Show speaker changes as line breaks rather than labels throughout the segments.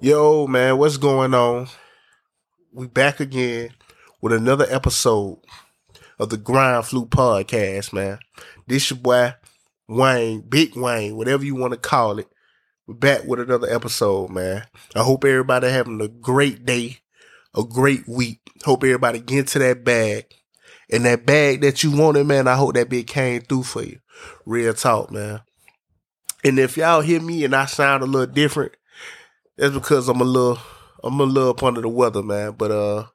Yo, man, what's going on? We back again with another episode of the Grind Flu Podcast, man. This your boy Wayne, Big Wayne, whatever you want to call it. We're back with another episode, man. I hope everybody having a great day, a great week. Hope everybody get into that bag. And that bag that you wanted, man, I hope that bit came through for you. Real talk, man. And if y'all hear me and I sound a little different, that's because I'm a little I'm a little up under the weather, man. But uh,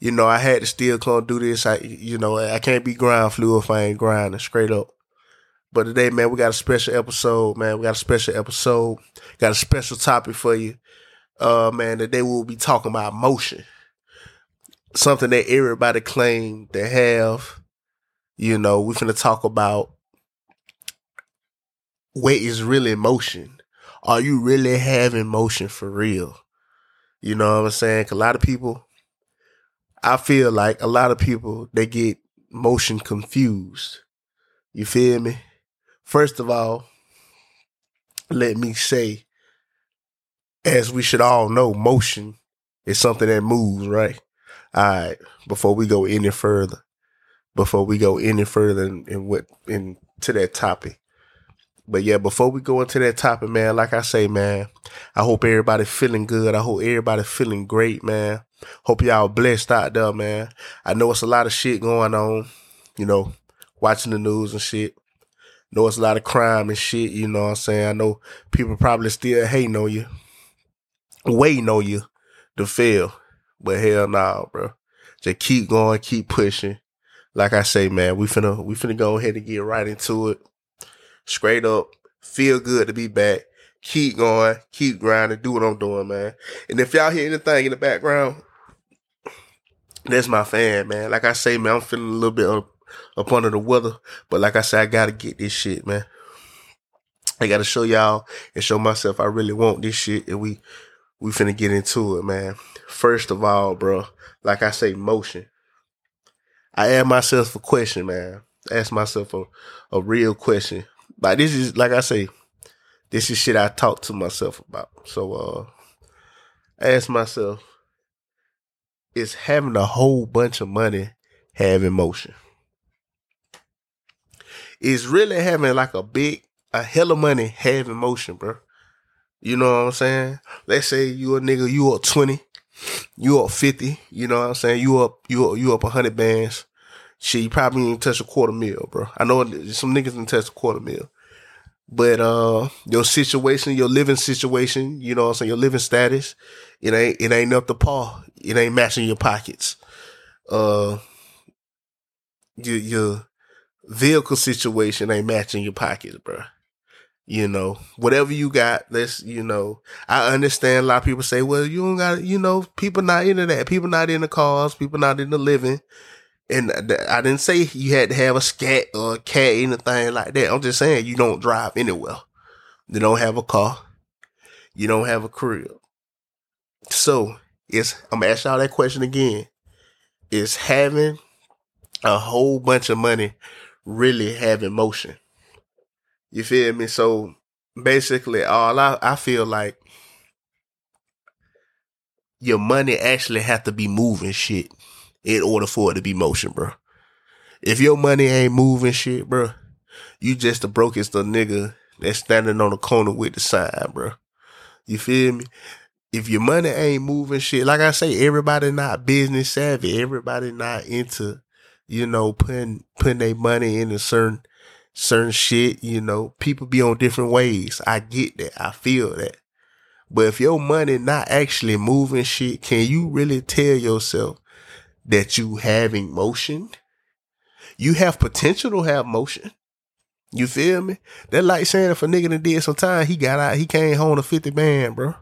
you know, I had to still come do this. I you know, I can't be grind flu if I ain't grinding straight up. But today, man, we got a special episode, man. We got a special episode. Got a special topic for you. Uh man, today we'll be talking about motion. Something that everybody claim to have. You know, we're gonna talk about what is really motion are you really having motion for real? You know what I'm saying? a lot of people, I feel like a lot of people, they get motion confused. You feel me? First of all, let me say, as we should all know, motion is something that moves, right? All right. Before we go any further, before we go any further in, in what into that topic, but yeah, before we go into that topic, man, like I say, man, I hope everybody feeling good. I hope everybody feeling great, man. Hope y'all blessed out there, man. I know it's a lot of shit going on, you know, watching the news and shit. Know it's a lot of crime and shit, you know what I'm saying? I know people probably still hating on you, waiting on you to fail. But hell nah, bro. Just keep going, keep pushing. Like I say, man, we finna we finna go ahead and get right into it straight up, feel good to be back. Keep going, keep grinding, do what I'm doing, man. And if y'all hear anything in the background, that's my fan, man. Like I say, man, I'm feeling a little bit up, up under the weather, but like I said, I gotta get this shit, man. I gotta show y'all and show myself I really want this shit, and we we finna get into it, man. First of all, bro, like I say, motion. I ask myself a question, man. ask myself a, a real question. Like this is like I say, this is shit I talk to myself about. So uh ask myself, is having a whole bunch of money have emotion? Is really having like a big a hell of money have emotion, bro? You know what I'm saying? Let's say you a nigga, you up 20, you up 50, you know what I'm saying? You up, you up, you up 100 bands. Shit, you probably ain't touch a quarter mil, bro. I know some niggas didn't touch a quarter mil. But uh your situation, your living situation, you know I'm saying, your living status, it ain't it ain't up to par. It ain't matching your pockets. Uh your your vehicle situation ain't matching your pockets, bro. You know, whatever you got, let's, you know, I understand a lot of people say, well, you don't got, you know, people not into that. People not in the cars, people not in the living. And I didn't say you had to have a scat or a cat, anything like that. I'm just saying you don't drive anywhere. You don't have a car. You don't have a crib. So it's I'm gonna ask y'all that question again. Is having a whole bunch of money really having motion? You feel me? So basically all I, I feel like your money actually have to be moving shit in order for it to be motion, bro. If your money ain't moving shit, bro, you just the brokest the nigga that's standing on the corner with the sign, bro. You feel me? If your money ain't moving shit, like I say, everybody not business savvy. Everybody not into, you know, putting putting their money into certain certain shit. You know, people be on different ways. I get that. I feel that. But if your money not actually moving shit, can you really tell yourself that you having motion. You have potential to have motion. You feel me? That like saying if a nigga done did some time, he got out, he came home to 50 band, bro.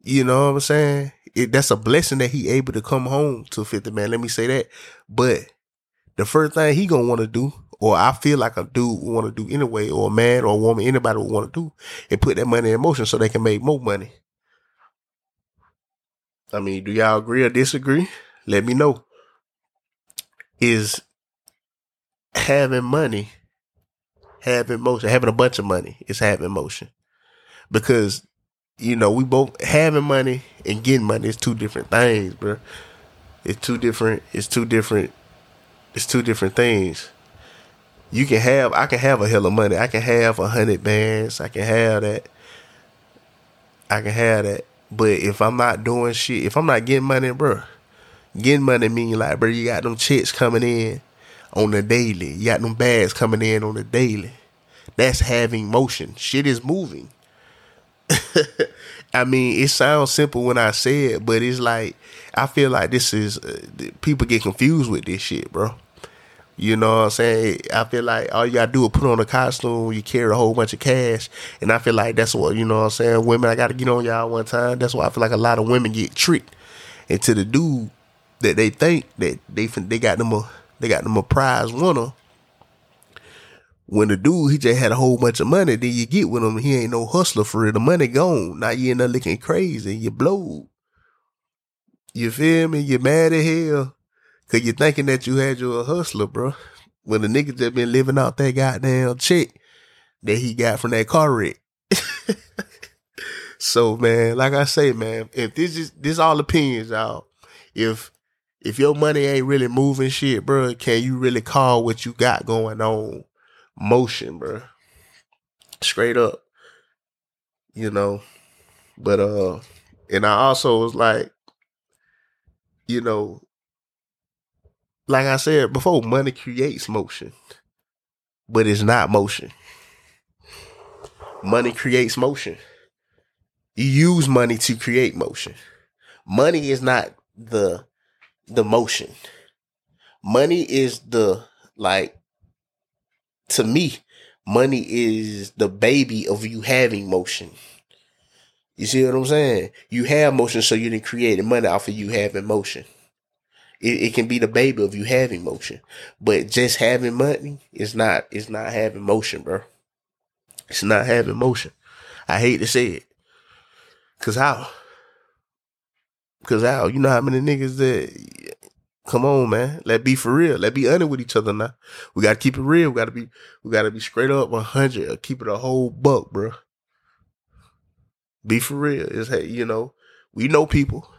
You know what I'm saying? It, that's a blessing that he able to come home to 50 man. Let me say that. But the first thing he gonna want to do, or I feel like a dude want to do anyway, or a man or a woman, anybody would want to do, is put that money in motion so they can make more money. I mean, do y'all agree or disagree? Let me know. Is having money, having motion, having a bunch of money is having motion. Because you know, we both having money and getting money is two different things, bro. It's two different. It's two different. It's two different things. You can have. I can have a hell of money. I can have a hundred bands. I can have that. I can have that. But if I'm not doing shit, if I'm not getting money, bro, getting money mean like, bro, you got them checks coming in on the daily. You got them bags coming in on the daily. That's having motion. Shit is moving. I mean, it sounds simple when I say it, but it's like I feel like this is uh, people get confused with this shit, bro. You know what I'm saying? I feel like all you gotta do is put on a costume, you carry a whole bunch of cash, and I feel like that's what you know what I'm saying. Women, I gotta get on y'all one time. That's why I feel like a lot of women get tricked into the dude that they think that they they got them a they got them a prize winner when the dude he just had a whole bunch of money, then you get with him, he ain't no hustler for it. The money gone. Now you end up looking crazy. You blow. You feel me? You mad at hell. Cause you thinking that you had you a hustler, bro. When the nigga just been living out that goddamn check that he got from that car wreck. so man, like I say, man, if this is this all opinions, y'all. If if your money ain't really moving shit, bro, can you really call what you got going on motion, bro. Straight up. You know. But uh and I also was like, you know, like I said before, money creates motion. But it's not motion. Money creates motion. You use money to create motion. Money is not the the motion. Money is the like to me, money is the baby of you having motion. You see what I'm saying? You have motion, so you didn't create money off of you having motion. It, it, can be the baby of you having motion, but just having money is not. It's not having motion, bro. It's not having motion. I hate to say it, cause how? Cause how? You know how many niggas that Come on, man. Let be for real. Let be honest with each other now. We gotta keep it real. We gotta be we gotta be straight up 100. Keep it a whole buck, bro. Be for real. It's hey, you know, we know people.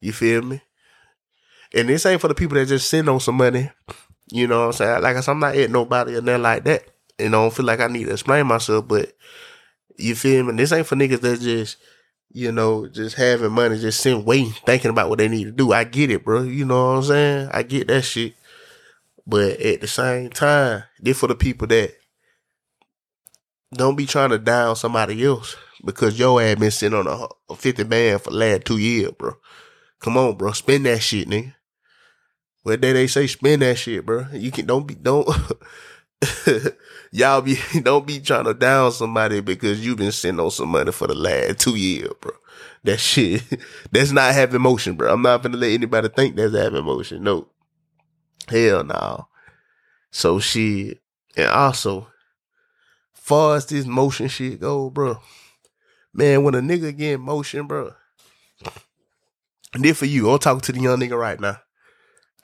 You feel me? And this ain't for the people that just sitting on some money. You know what I'm saying? Like I said, I'm not at nobody or nothing like that. And I don't feel like I need to explain myself, but you feel me? And This ain't for niggas that just you know, just having money, just sitting waiting, thinking about what they need to do. I get it, bro. You know what I'm saying? I get that shit. But at the same time, this for the people that don't be trying to down somebody else because your ass been sitting on a, a 50 band for the last two years, bro. Come on, bro. Spend that shit, nigga. What day they say spend that shit, bro. You can don't be don't y'all be don't be trying to down somebody because you've been sitting on some money for the last two years, bro. That shit, that's not having motion, bro. I'm not gonna let anybody think that's having motion. No, hell no. So shit, and also, far as this motion shit go, bro. Man, when a nigga get motion, bro. And then for you, I'm talking to the young nigga right now.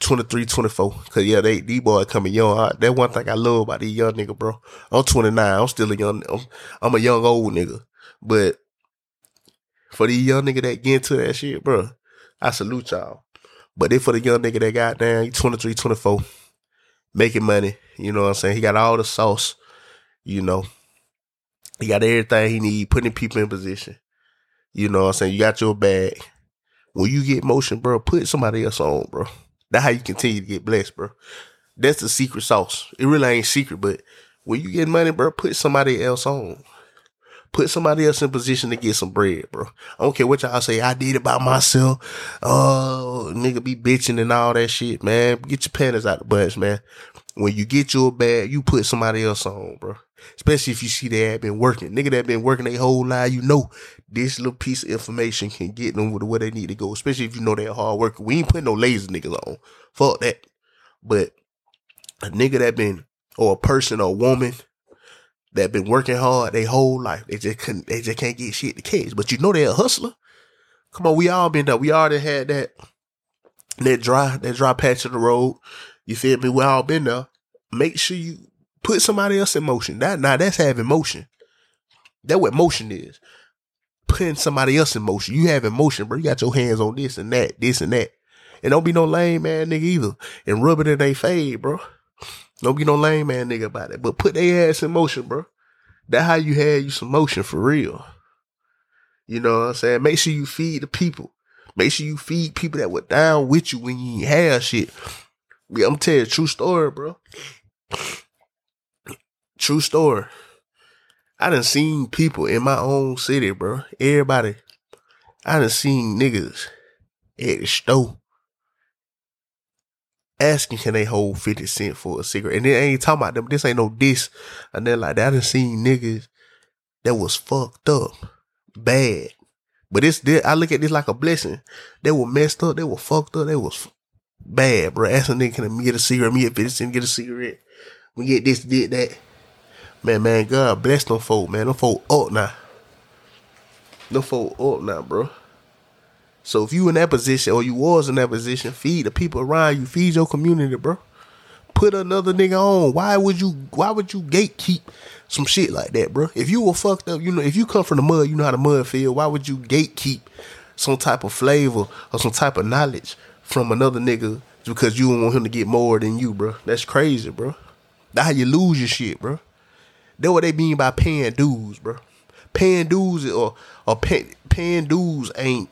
23, 24. Cause yeah, they these boys coming young. That one thing I love about these young nigga, bro. I'm 29. I'm still a young. I'm, I'm a young old nigga. But for these young nigga that get into that shit, bro, I salute y'all. But then for the young nigga that got down, he 23, 24, making money. You know what I'm saying? He got all the sauce. You know, he got everything he need, putting people in position. You know what I'm saying? You got your bag. When you get motion, bro, put somebody else on, bro. That's how you continue to get blessed, bro. That's the secret sauce. It really ain't secret, but when you get money, bro, put somebody else on. Put somebody else in position to get some bread, bro. I don't care what y'all say. I did it by myself. Oh, nigga be bitching and all that shit, man. Get your panties out the bunch, man. When you get your bag, you put somebody else on, bro. Especially if you see they have been working. Nigga that been working their whole life, you know this little piece of information can get them with where they need to go. Especially if you know they're hard worker. We ain't putting no lazy niggas on. Fuck that. But a nigga that been or a person or a woman that been working hard their whole life, they just couldn't they just can't get shit to case. But you know they're a hustler. Come on, we all been there. We already had that that dry that dry patch of the road. You feel me? We all been there. Make sure you put somebody else in motion. That now that's having motion. That what motion is. putting somebody else in motion. You have emotion, bro. You got your hands on this and that, this and that. And don't be no lame man nigga either. And rub it in they fade, bro. Don't be no lame man nigga about it. But put their ass in motion, bro. That how you have you some motion for real. You know what I'm saying? Make sure you feed the people. Make sure you feed people that were down with you when you ain't have shit. Yeah, I'm telling you a true story, bro. True story. I done seen people in my own city, bro. Everybody. I done seen niggas at the store asking can they hold 50 cent for a cigarette. And they ain't talking about them. This ain't no diss. And then like that. I done seen niggas that was fucked up. Bad. But it's I look at this like a blessing. They were messed up. They were fucked up. They was bad, bro. Asking nigga, can I get a cigarette? Me get 50 cent, get a cigarette. We get this, did that. Man, man, God bless them folk, man. Them folk up now. Them folk up now, bro. So if you in that position or you was in that position, feed the people around you, feed your community, bro. Put another nigga on. Why would you why would you gatekeep some shit like that, bro? If you were fucked up, you know, if you come from the mud, you know how the mud feel. Why would you gatekeep some type of flavor or some type of knowledge from another nigga because you don't want him to get more than you, bro? That's crazy, bro. That's how you lose your shit, bro. That's what they mean by paying dues, bro. Paying dues or or pay, paying dues ain't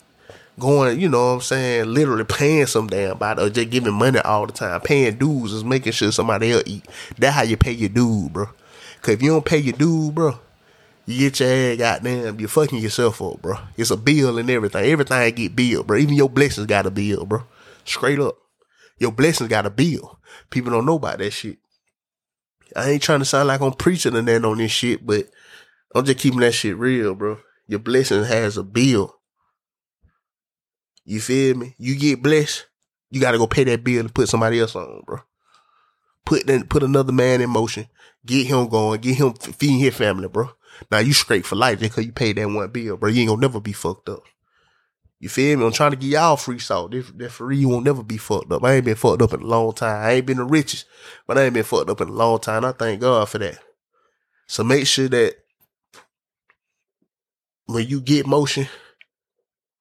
going, you know what I'm saying, literally paying some damn body or just giving money all the time. Paying dues is making sure somebody else eat. That's how you pay your dude, bro. Cause if you don't pay your dude, bro, you get your ass goddamn, you're fucking yourself up, bro. It's a bill and everything. Everything get billed, bro. Even your blessings got a bill, bro. Straight up. Your blessings got a bill. People don't know about that shit. I ain't trying to sound like I'm preaching and that on this shit, but I'm just keeping that shit real, bro. Your blessing has a bill. You feel me? You get blessed, you gotta go pay that bill and put somebody else on, bro. Put then put another man in motion, get him going, get him feeding his family, bro. Now you straight for life just cause you paid that one bill, bro. You ain't gonna never be fucked up. You feel me? I'm trying to get y'all free salt. That, for real, you won't never be fucked up. I ain't been fucked up in a long time. I ain't been the richest, but I ain't been fucked up in a long time. I thank God for that. So make sure that when you get motion,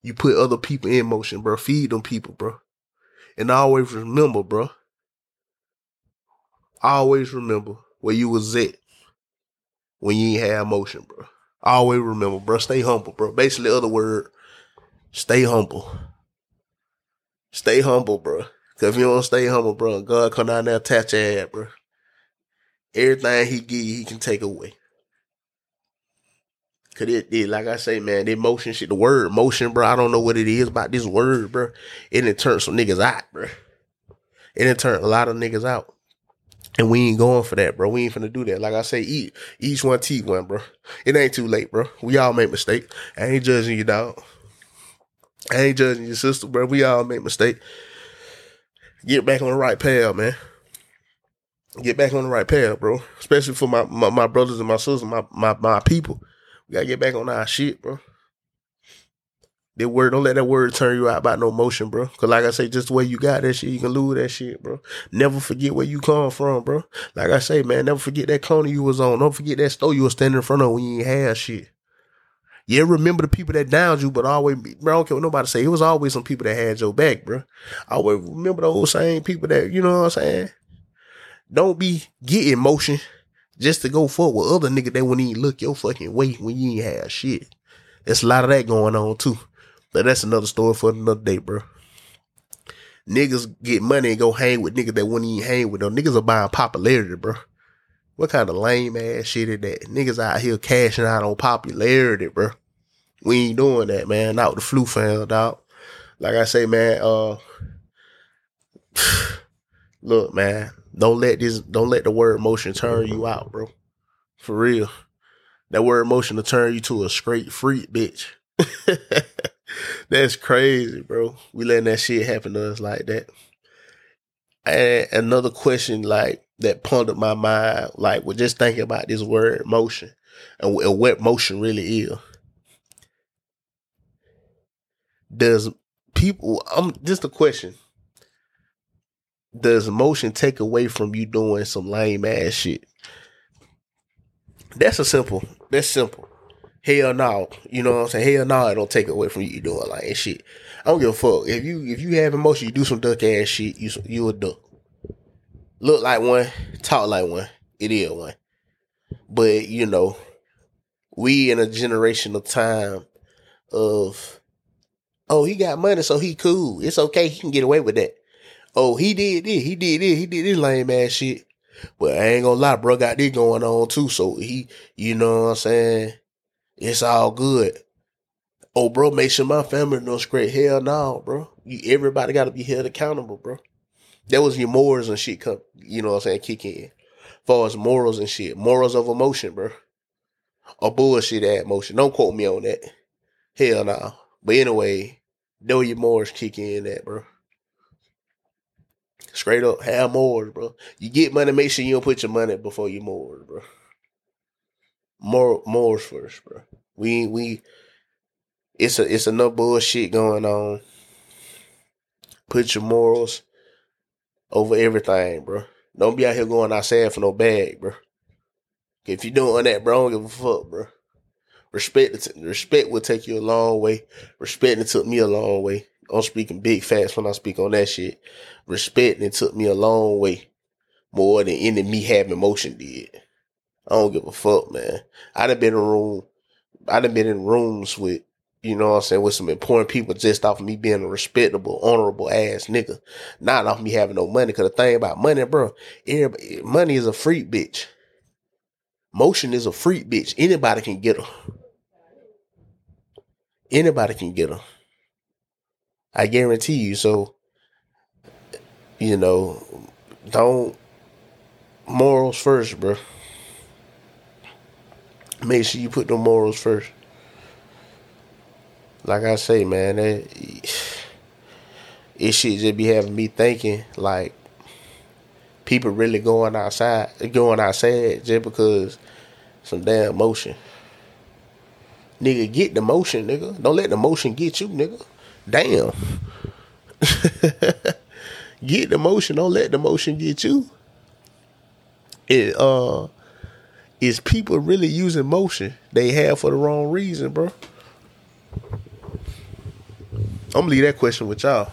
you put other people in motion, bro. Feed them people, bro. And always remember, bro. Always remember where you was at when you ain't have motion, bro. Always remember, bro. Stay humble, bro. Basically, other word, stay humble. Stay humble, bro. Cause if you don't stay humble, bro, God come down there touch your ass, bro. Everything he give you, he can take away. Cause it, it, like I say, man, the motion shit, the word motion, bro. I don't know what it is about this word, bro. And it turned some niggas out, bro. And it turned a lot of niggas out. And we ain't going for that, bro. We ain't finna do that. Like I say, eat, each one teach one, bro. It ain't too late, bro. We all make mistakes. I ain't judging you, dog. I ain't judging your sister, bro. We all make mistakes. Get back on the right path, man. Get back on the right path, bro. Especially for my, my, my brothers and my sisters, my, my, my people. We gotta get back on our shit, bro. That word, don't let that word turn you out about no motion, bro. Cause like I say, just the way you got that shit, you can lose that shit, bro. Never forget where you come from, bro. Like I say, man, never forget that corner you was on. Don't forget that store you was standing in front of when you ain't had shit. Yeah, remember the people that downed you, but always, bro, I don't care what nobody say. It was always some people that had your back, bro. I always remember those same people that, you know what I'm saying? Don't be getting motion just to go forward with other nigga that wouldn't even look your fucking way when you ain't have shit. There's a lot of that going on too. But that's another story for another day, bro. Niggas get money and go hang with niggas that wouldn't even hang with them. Niggas are buying popularity, bro. What kind of lame ass shit is that? Niggas out here cashing out on popularity, bro. We ain't doing that, man. Not with the flu found out. Like I say, man, uh look, man, don't let this don't let the word motion turn you out, bro. For real. That word motion to turn you to a straight freak bitch. That's crazy, bro. We letting that shit happen to us like that. And another question like that pondered my mind, like was just thinking about this word motion and, and what motion really is. Does people I'm just a question does motion take away from you doing some lame ass shit? That's a simple. That's simple. hell no. You know what I'm saying? Hell no, it don't take away from you doing like shit. I don't give a fuck. If you if you have emotion, you do some duck ass shit, you you a duck. Look like one, talk like one. It is one. But you know, we in a generation of time of oh, he got money, so he cool. It's okay, he can get away with that. Oh, he did this, he did this, he did this lame ass shit. But I ain't gonna lie, bro, got this going on too. So he, you know what I'm saying? It's all good. Oh, bro, make sure my family knows straight. Hell no, bro. You everybody gotta be held accountable, bro. That was your morals and shit come, you know what I'm saying, kick in. Far as morals and shit. Morals of emotion, bro. Or bullshit at motion. Don't quote me on that. Hell no. But anyway, know your morals kick in that, bro. Straight up, have morals, bro. You get money, make sure you don't put your money before your morals, bro. More morals first, bro. We we it's a it's enough bullshit going on. Put your morals over everything, bro. Don't be out here going outside for no bag, bro. If you doing that, bro, don't give a fuck, bro. Respect, respect will take you a long way. Respect it took me a long way. I'm speaking big facts when I speak on that shit. Respect it took me a long way, more than any me having emotion did. I don't give a fuck, man. I done been in room. I done been in rooms with you know what I'm saying, with some important people just off of me being a respectable, honorable ass nigga. Not off me having no money. Cause the thing about money, bro, money is a freak bitch. Motion is a freak bitch. Anybody can get her. Anybody can get her. I guarantee you. So, you know, don't morals first, bro. Make sure you put the morals first like I say, man, it, it shit just be having me thinking like people really going outside, going outside just because some damn motion. Nigga, get the motion, nigga. Don't let the motion get you, nigga. Damn. get the motion. Don't let the motion get you. It uh is people really using motion they have for the wrong reason, bro. I'm gonna leave that question with y'all.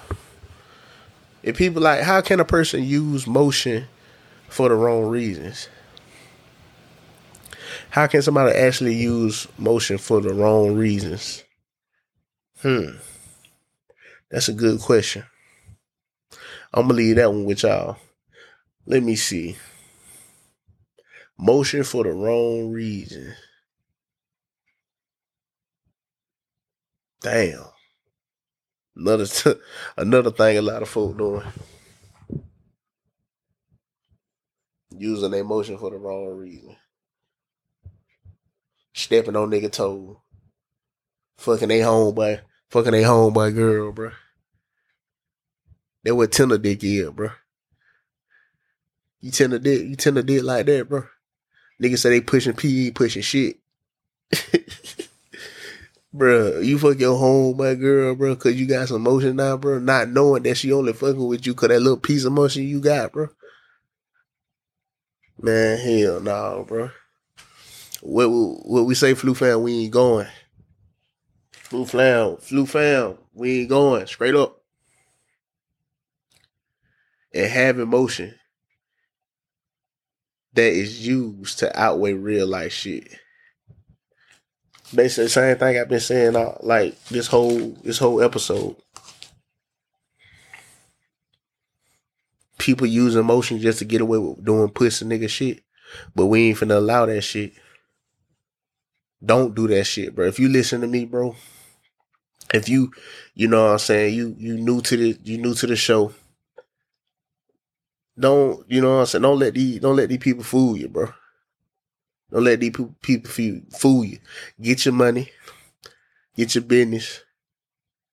If people like, how can a person use motion for the wrong reasons? How can somebody actually use motion for the wrong reasons? Hmm. That's a good question. I'm gonna leave that one with y'all. Let me see. Motion for the wrong reason. Damn. Another t- another thing a lot of folk doing. Using emotion for the wrong reason. Stepping on nigga toe. Fucking a homeboy. Fucking a homeboy girl, bro. That what tender dick is, bro. You tender dick, you tender dick like that, bro. Niggas say they pushing PE, pushing shit. bro, you fuck your home, my girl, bro, cause you got some motion now, bro, not knowing that she only fucking with you cause that little piece of motion you got, bro. Man, hell no, nah, bro. What what we say, flu fam, we ain't going. Flu fam, flu fam, we ain't going straight up. And have emotion that is used to outweigh real life shit basically the same thing I've been saying all, like this whole this whole episode. People use emotion just to get away with doing pussy nigga shit. But we ain't finna allow that shit. Don't do that shit, bro. If you listen to me, bro, if you you know what I'm saying, you you new to the you new to the show. Don't you know what I'm saying? Don't let these don't let these people fool you, bro. Don't let these people fool you. Get your money. Get your business.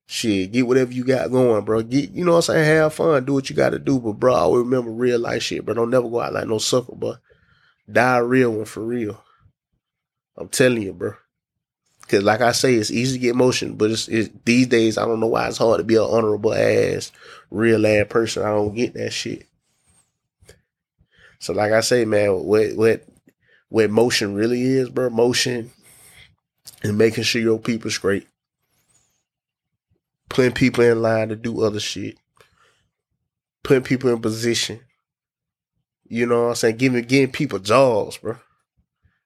Shit, get whatever you got going, bro. Get, you know what I'm saying? Have fun. Do what you got to do. But, bro, I always remember real life shit, bro. Don't never go out like no sucker, bro. Die real one for real. I'm telling you, bro. Cause like I say, it's easy to get motion, but it's, it's, these days I don't know why it's hard to be an honorable ass, real ass person. I don't get that shit. So like I say, man, what what what motion really is, bro. Motion and making sure your people straight. Putting people in line to do other shit. Putting people in position. You know what I'm saying? Giving getting people jobs, bro.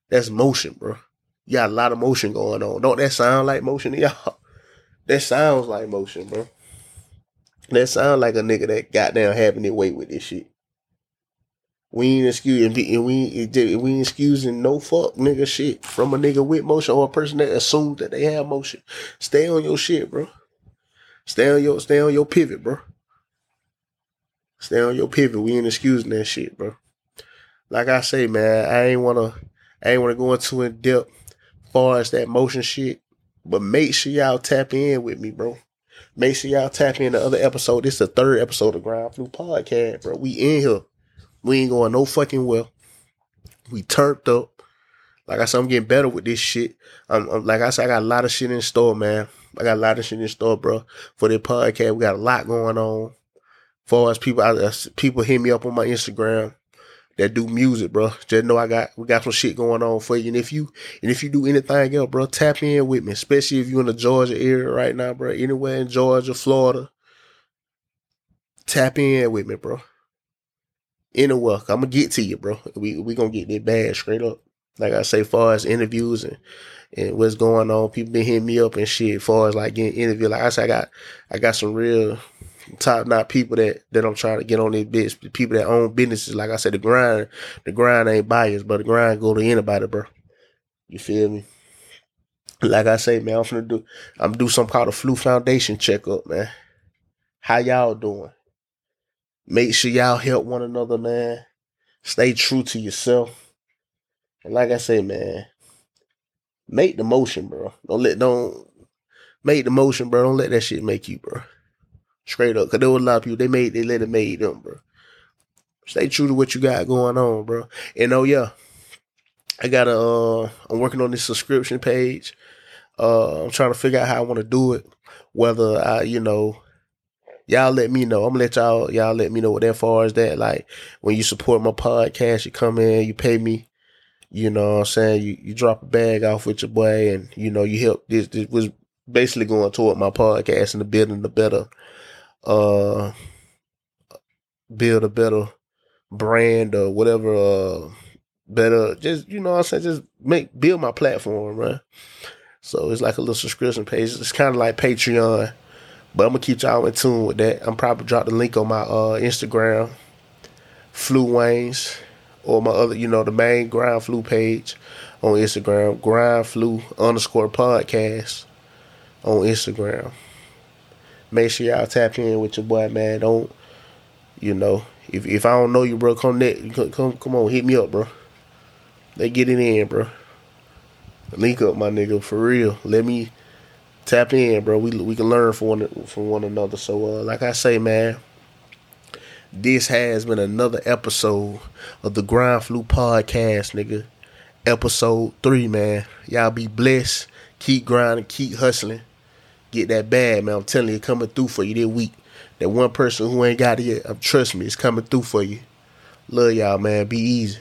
That's motion, bro. You got a lot of motion going on. Don't that sound like motion to y'all? That sounds like motion, bro. That sound like a nigga that got down having their way with this shit. We ain't excusing we we ain't excusing no fuck nigga shit from a nigga with motion or a person that assumes that they have motion. Stay on your shit, bro. Stay on your stay on your pivot, bro. Stay on your pivot. We ain't excusing that shit, bro. Like I say, man, I ain't wanna I ain't wanna go into in depth far as that motion shit. But make sure y'all tap in with me, bro. Make sure y'all tap in the other episode. This is the third episode of Grind Flu Podcast, bro. We in here. We ain't going no fucking well. We turned up. Like I said, I'm getting better with this shit. I'm, I'm, like I said, I got a lot of shit in store, man. I got a lot of shit in store, bro. For the podcast, we got a lot going on. For as people, I, people hit me up on my Instagram that do music, bro. Just know I got we got some shit going on for you. And if you and if you do anything else, bro, tap in with me. Especially if you're in the Georgia area right now, bro. Anywhere in Georgia, Florida. Tap in with me, bro. Anywhere. I'm gonna get to you, bro. We we gonna get that bad straight up. Like I say, far as interviews and and what's going on, people been hitting me up and shit. Far as like getting interviewed, like I said, I got I got some real top not people that that I'm trying to get on these bits. People that own businesses. Like I said, the grind, the grind ain't biased, but the grind go to anybody, bro. You feel me? Like I say, man, I'm gonna do I'm do some called a flu foundation checkup, man. How y'all doing? Make sure y'all help one another, man. Stay true to yourself. And like I say, man, make the motion, bro. Don't let don't make the motion, bro. Don't let that shit make you, bro. Straight up. Cause there was a lot of people, they made, they let it made them, bro. Stay true to what you got going on, bro. And oh yeah, I got a, uh, I'm working on this subscription page. Uh, I'm trying to figure out how I want to do it. Whether I, you know, y'all let me know. I'm gonna let y'all, y'all let me know what that far as that. Like when you support my podcast, you come in, you pay me. You know what I'm saying? You, you drop a bag off with your boy and, you know, you help. This, this was basically going toward my podcast and the building the better uh build a better brand or whatever uh better just you know what I'm saying just make build my platform right so it's like a little subscription page it's kind of like Patreon but I'm gonna keep y'all in tune with that I'm probably drop the link on my uh Instagram Flu Waynes or my other you know the main Grind Flu page on Instagram Grind Flu underscore podcast on Instagram make sure y'all tap in with your boy, man. Don't you know? If if I don't know you, bro, come net, come come on, hit me up, bro. They get it in, bro. Link up, my nigga, for real. Let me tap in, bro. We we can learn from one from one another. So, uh, like I say, man, this has been another episode of the Grind Flu Podcast, nigga. Episode three, man. Y'all be blessed. Keep grinding, keep hustling get that bad, man. I'm telling you, coming through for you this week. That one person who ain't got it yet, trust me, it's coming through for you. Love y'all, man. Be easy.